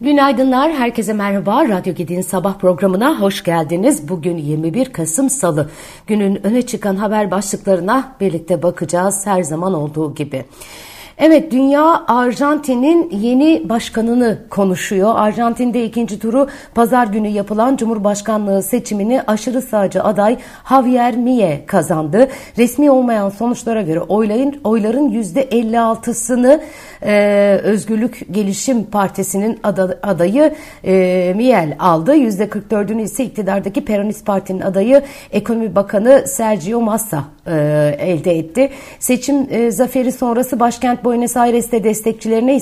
Günaydınlar, herkese merhaba. Radyo Gedi'nin sabah programına hoş geldiniz. Bugün 21 Kasım Salı. Günün öne çıkan haber başlıklarına birlikte bakacağız her zaman olduğu gibi. Evet dünya Arjantin'in yeni başkanını konuşuyor. Arjantin'de ikinci turu pazar günü yapılan Cumhurbaşkanlığı seçimini aşırı sağcı aday Javier Milei kazandı. Resmi olmayan sonuçlara göre oylayın, oyların %56'sını e, Özgürlük Gelişim Partisi'nin adayı e, Miel aldı. %44'ünü ise iktidardaki Peronist Parti'nin adayı Ekonomi Bakanı Sergio Massa e, elde etti. Seçim e, zaferi sonrası başkent Buenos Aires'te destekçilerine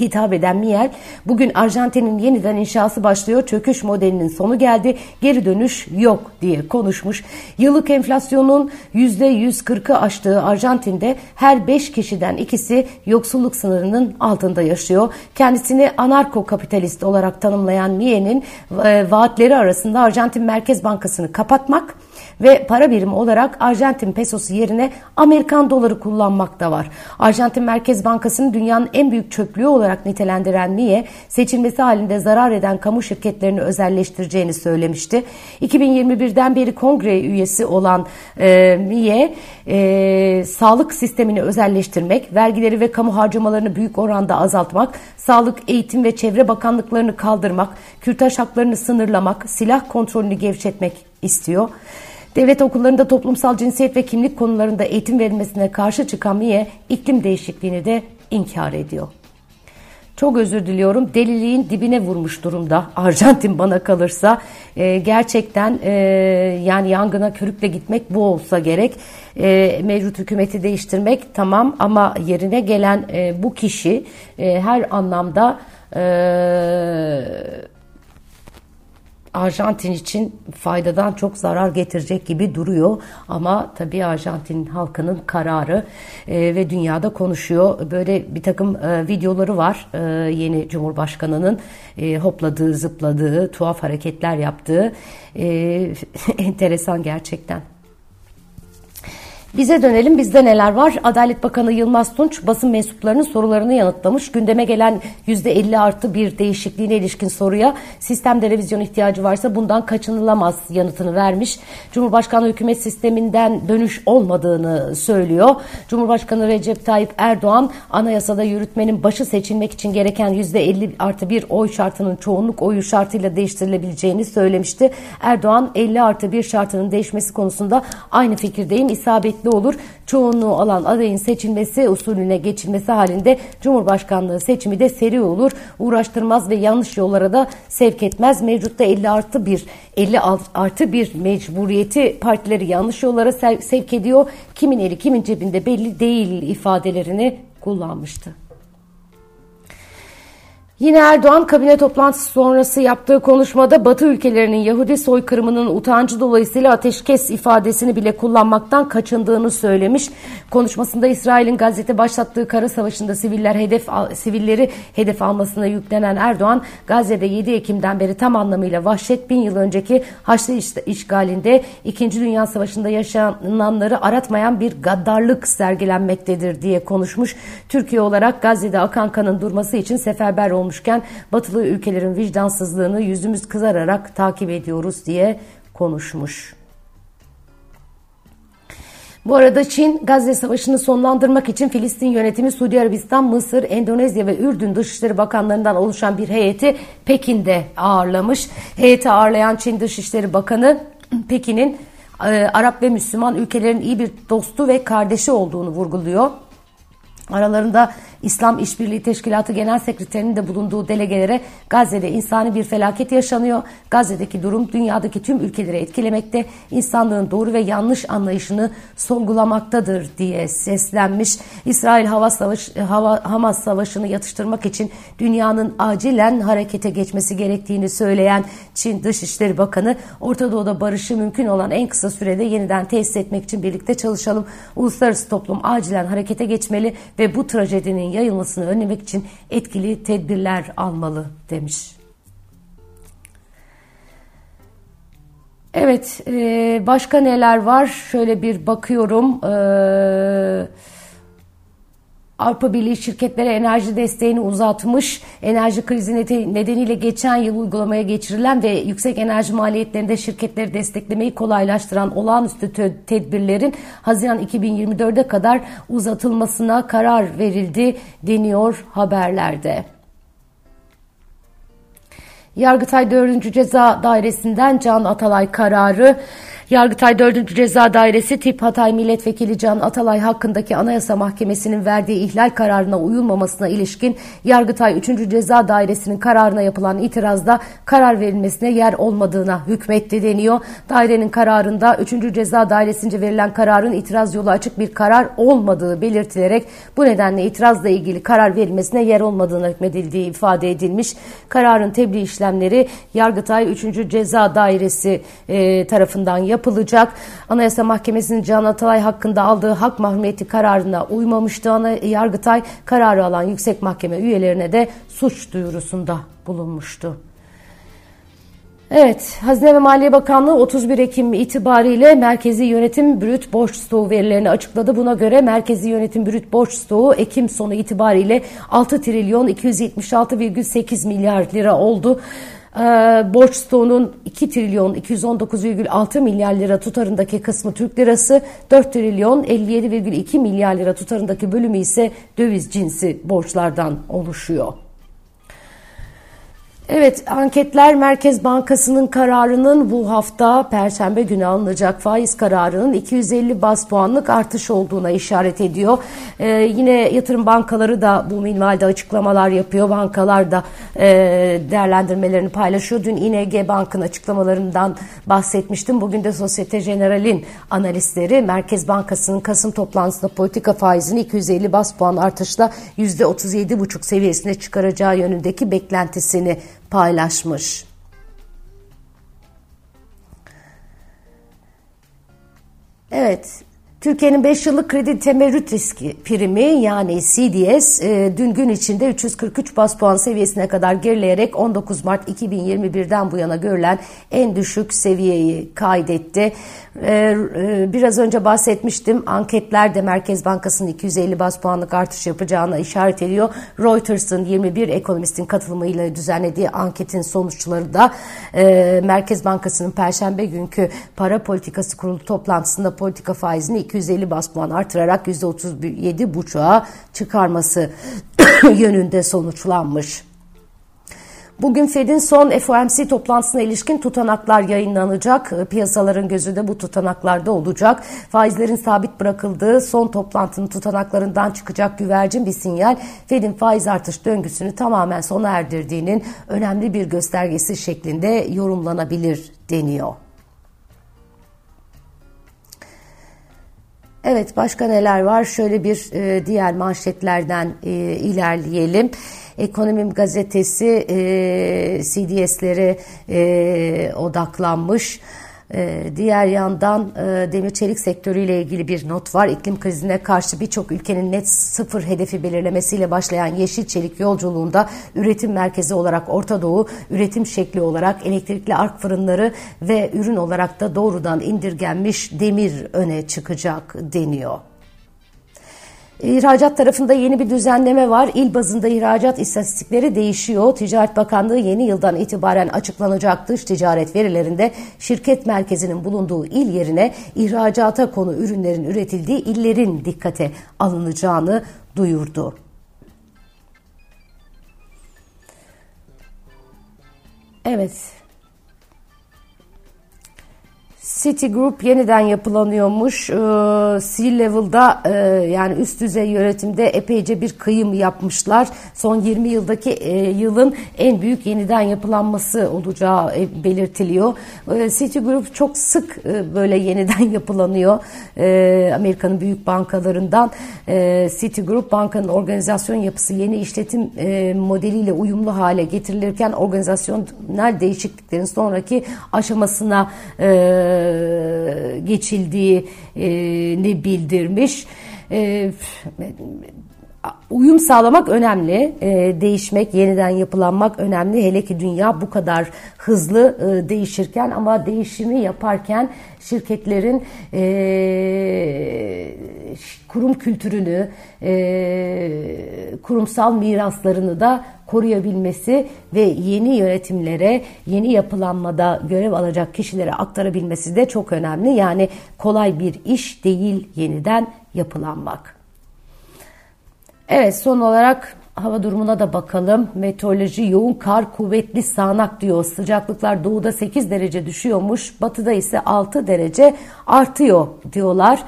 hitap eden Miel, bugün Arjantin'in yeniden inşası başlıyor, çöküş modelinin sonu geldi, geri dönüş yok diye konuşmuş. Yıllık enflasyonun %140'ı aştığı Arjantin'de her 5 kişiden ikisi yoksulluk sınırının altında yaşıyor. Kendisini anarko kapitalist olarak tanımlayan Miel'in e, vaatleri arasında Arjantin Merkez Bankası'nı kapatmak, ve para birimi olarak Arjantin pesosu yerine Amerikan doları kullanmak da var. Arjantin Merkez Bankası'nı dünyanın en büyük çöplüğü olarak nitelendiren Miye, seçilmesi halinde zarar eden kamu şirketlerini özelleştireceğini söylemişti. 2021'den beri kongre üyesi olan e, Miye, e, sağlık sistemini özelleştirmek, vergileri ve kamu harcamalarını büyük oranda azaltmak, sağlık, eğitim ve çevre bakanlıklarını kaldırmak, kürtaj haklarını sınırlamak, silah kontrolünü gevşetmek istiyor. Devlet okullarında toplumsal cinsiyet ve kimlik konularında eğitim verilmesine karşı çıkan MİE iklim değişikliğini de inkar ediyor. Çok özür diliyorum. Deliliğin dibine vurmuş durumda. Arjantin bana kalırsa e, gerçekten e, yani yangına körükle gitmek bu olsa gerek. E, mevcut hükümeti değiştirmek tamam ama yerine gelen e, bu kişi e, her anlamda e, Arjantin için faydadan çok zarar getirecek gibi duruyor. Ama tabii Arjantin halkının kararı e, ve dünyada konuşuyor. Böyle bir takım e, videoları var e, yeni Cumhurbaşkanı'nın e, hopladığı, zıpladığı, tuhaf hareketler yaptığı. E, enteresan gerçekten. Bize dönelim. Bizde neler var? Adalet Bakanı Yılmaz Tunç basın mensuplarının sorularını yanıtlamış. Gündeme gelen %50 artı bir değişikliğine ilişkin soruya sistemde revizyon ihtiyacı varsa bundan kaçınılamaz yanıtını vermiş. Cumhurbaşkanı hükümet sisteminden dönüş olmadığını söylüyor. Cumhurbaşkanı Recep Tayyip Erdoğan anayasada yürütmenin başı seçilmek için gereken %50 artı bir oy şartının çoğunluk oyu şartıyla değiştirilebileceğini söylemişti. Erdoğan 50 artı bir şartının değişmesi konusunda aynı fikirdeyim. İsabetli gerekli olur. Çoğunluğu alan adayın seçilmesi usulüne geçilmesi halinde Cumhurbaşkanlığı seçimi de seri olur. Uğraştırmaz ve yanlış yollara da sevk etmez. Mevcutta 50 artı 1, 50 artı 1 mecburiyeti partileri yanlış yollara sevk ediyor. Kimin eli kimin cebinde belli değil ifadelerini kullanmıştı. Yine Erdoğan kabine toplantısı sonrası yaptığı konuşmada Batı ülkelerinin Yahudi soykırımının utancı dolayısıyla ateşkes ifadesini bile kullanmaktan kaçındığını söylemiş. Konuşmasında İsrail'in Gazze'de başlattığı kara savaşında siviller hedef sivilleri hedef almasına yüklenen Erdoğan, Gazze'de 7 Ekim'den beri tam anlamıyla vahşet bin yıl önceki Haçlı işgalinde 2. Dünya Savaşı'nda yaşananları aratmayan bir gaddarlık sergilenmektedir diye konuşmuş. Türkiye olarak Gazze'de akan kanın durması için seferber olmuş olmuşken batılı ülkelerin vicdansızlığını yüzümüz kızararak takip ediyoruz diye konuşmuş. Bu arada Çin Gazze Savaşı'nı sonlandırmak için Filistin yönetimi Suudi Arabistan, Mısır, Endonezya ve Ürdün Dışişleri Bakanlarından oluşan bir heyeti Pekin'de ağırlamış. Heyeti ağırlayan Çin Dışişleri Bakanı Pekin'in e, Arap ve Müslüman ülkelerin iyi bir dostu ve kardeşi olduğunu vurguluyor. Aralarında İslam İşbirliği Teşkilatı Genel Sekreterinin de bulunduğu delegelere Gazze'de insani bir felaket yaşanıyor. Gazze'deki durum dünyadaki tüm ülkeleri etkilemekte, insanlığın doğru ve yanlış anlayışını sorgulamaktadır diye seslenmiş. İsrail hava savaş, hava, Hamas savaşını yatıştırmak için dünyanın acilen harekete geçmesi gerektiğini söyleyen Çin Dışişleri Bakanı, Orta Doğu'da barışı mümkün olan en kısa sürede yeniden tesis etmek için birlikte çalışalım. Uluslararası toplum acilen harekete geçmeli ve bu trajedinin yayılmasını önlemek için etkili tedbirler almalı demiş. Evet, e, başka neler var? Şöyle bir bakıyorum. Ee, Avrupa Birliği şirketlere enerji desteğini uzatmış. Enerji krizi nedeniyle geçen yıl uygulamaya geçirilen ve yüksek enerji maliyetlerinde şirketleri desteklemeyi kolaylaştıran olağanüstü tedbirlerin Haziran 2024'e kadar uzatılmasına karar verildi deniyor haberlerde. Yargıtay 4. Ceza Dairesi'nden Can Atalay kararı Yargıtay 4. Ceza Dairesi Tip Hatay Milletvekili Can Atalay hakkındaki Anayasa Mahkemesi'nin verdiği ihlal kararına uyulmamasına ilişkin Yargıtay 3. Ceza Dairesi'nin kararına yapılan itirazda karar verilmesine yer olmadığına hükmetti deniyor. Dairenin kararında 3. Ceza Dairesi'nce verilen kararın itiraz yolu açık bir karar olmadığı belirtilerek bu nedenle itirazla ilgili karar verilmesine yer olmadığına hükmedildiği ifade edilmiş. Kararın tebliğ işlemleri Yargıtay 3. Ceza Dairesi e, tarafından yapılmıştır yapılacak. Anayasa Mahkemesi'nin Can Atalay hakkında aldığı hak mahrumiyeti kararına uymamıştı. Ana Yargıtay kararı alan yüksek mahkeme üyelerine de suç duyurusunda bulunmuştu. Evet, Hazine ve Maliye Bakanlığı 31 Ekim itibariyle merkezi yönetim brüt borç stoğu verilerini açıkladı. Buna göre merkezi yönetim brüt borç stoğu Ekim sonu itibariyle 6 trilyon 276,8 milyar lira oldu. Ee, borç stoğunun 2 trilyon 219,6 milyar lira tutarındaki kısmı Türk lirası, 4 trilyon 57,2 milyar lira tutarındaki bölümü ise döviz cinsi borçlardan oluşuyor. Evet, anketler Merkez Bankası'nın kararının bu hafta Perşembe günü alınacak faiz kararının 250 bas puanlık artış olduğuna işaret ediyor. Ee, yine yatırım bankaları da bu minvalde açıklamalar yapıyor. Bankalar da e, değerlendirmelerini paylaşıyor. Dün ING Bank'ın açıklamalarından bahsetmiştim. Bugün de Societe General'in analistleri Merkez Bankası'nın Kasım toplantısında politika faizini 250 bas puan artışla %37,5 seviyesine çıkaracağı yönündeki beklentisini paylaşmış. Evet, Türkiye'nin 5 yıllık kredi temerrüt riski primi yani CDS e, dün gün içinde 343 bas puan seviyesine kadar gerileyerek 19 Mart 2021'den bu yana görülen en düşük seviyeyi kaydetti. E, e, biraz önce bahsetmiştim anketler de Merkez Bankası'nın 250 bas puanlık artış yapacağına işaret ediyor. Reuters'ın 21 ekonomistin katılımıyla düzenlediği anketin sonuçları da e, Merkez Bankası'nın Perşembe günkü para politikası kurulu toplantısında politika faizini 250 bas puan artırarak %37,5'a çıkarması yönünde sonuçlanmış. Bugün Fed'in son FOMC toplantısına ilişkin tutanaklar yayınlanacak. Piyasaların gözü de bu tutanaklarda olacak. Faizlerin sabit bırakıldığı son toplantının tutanaklarından çıkacak güvercin bir sinyal Fed'in faiz artış döngüsünü tamamen sona erdirdiğinin önemli bir göstergesi şeklinde yorumlanabilir deniyor. Evet başka neler var? Şöyle bir e, diğer manşetlerden e, ilerleyelim. Ekonomim gazetesi e, CDS'lere e, odaklanmış. Ee, diğer yandan e, demir çelik sektörüyle ilgili bir not var. İklim krizine karşı birçok ülkenin net sıfır hedefi belirlemesiyle başlayan yeşil çelik yolculuğunda üretim merkezi olarak Orta Doğu, üretim şekli olarak elektrikli ark fırınları ve ürün olarak da doğrudan indirgenmiş demir öne çıkacak deniyor. İhracat tarafında yeni bir düzenleme var. İl bazında ihracat istatistikleri değişiyor. Ticaret Bakanlığı yeni yıldan itibaren açıklanacak dış ticaret verilerinde şirket merkezinin bulunduğu il yerine ihracata konu ürünlerin üretildiği illerin dikkate alınacağını duyurdu. Evet, Citigroup yeniden yapılanıyormuş. Ee, C-Level'da e, yani üst düzey yönetimde epeyce bir kıyım yapmışlar. Son 20 yıldaki e, yılın en büyük yeniden yapılanması olacağı e, belirtiliyor. E, Citigroup çok sık e, böyle yeniden yapılanıyor. Amerika'nın büyük bankalarından Citigroup bankanın organizasyon yapısı yeni işletim modeliyle uyumlu hale getirilirken organizasyonel değişikliklerin sonraki aşamasına e, geçildiğini bildirmiş. E, uyum sağlamak önemli, e, değişmek, yeniden yapılanmak önemli. Hele ki dünya bu kadar hızlı e, değişirken ama değişimi yaparken şirketlerin kurum kültürünü, e, kurumsal miraslarını da koruyabilmesi ve yeni yönetimlere, yeni yapılanmada görev alacak kişilere aktarabilmesi de çok önemli. Yani kolay bir iş değil yeniden yapılanmak. Evet son olarak hava durumuna da bakalım. Meteoroloji yoğun kar, kuvvetli sağanak diyor. Sıcaklıklar doğuda 8 derece düşüyormuş, batıda ise 6 derece artıyor diyorlar.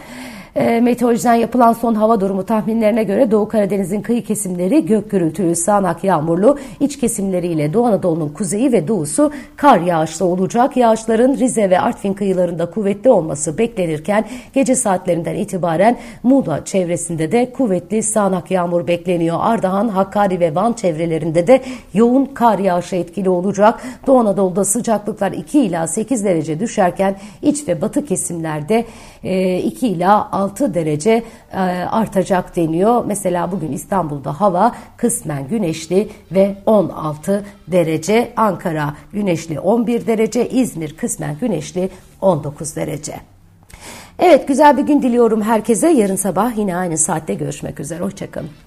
E, meteorolojiden yapılan son hava durumu tahminlerine göre Doğu Karadeniz'in kıyı kesimleri gök gürültülü, sağanak yağmurlu, iç kesimleriyle Doğu Anadolu'nun kuzeyi ve doğusu kar yağışlı olacak. Yağışların Rize ve Artvin kıyılarında kuvvetli olması beklenirken gece saatlerinden itibaren Muğla çevresinde de kuvvetli sağanak yağmur bekleniyor. Ardahan, Hakkari ve Van çevrelerinde de yoğun kar yağışı etkili olacak. Doğu Anadolu'da sıcaklıklar 2 ila 8 derece düşerken iç ve batı kesimlerde 2 ila 6 6 derece e, artacak deniyor. Mesela bugün İstanbul'da hava kısmen güneşli ve 16 derece. Ankara güneşli 11 derece. İzmir kısmen güneşli 19 derece. Evet güzel bir gün diliyorum herkese. Yarın sabah yine aynı saatte görüşmek üzere. Hoşçakalın.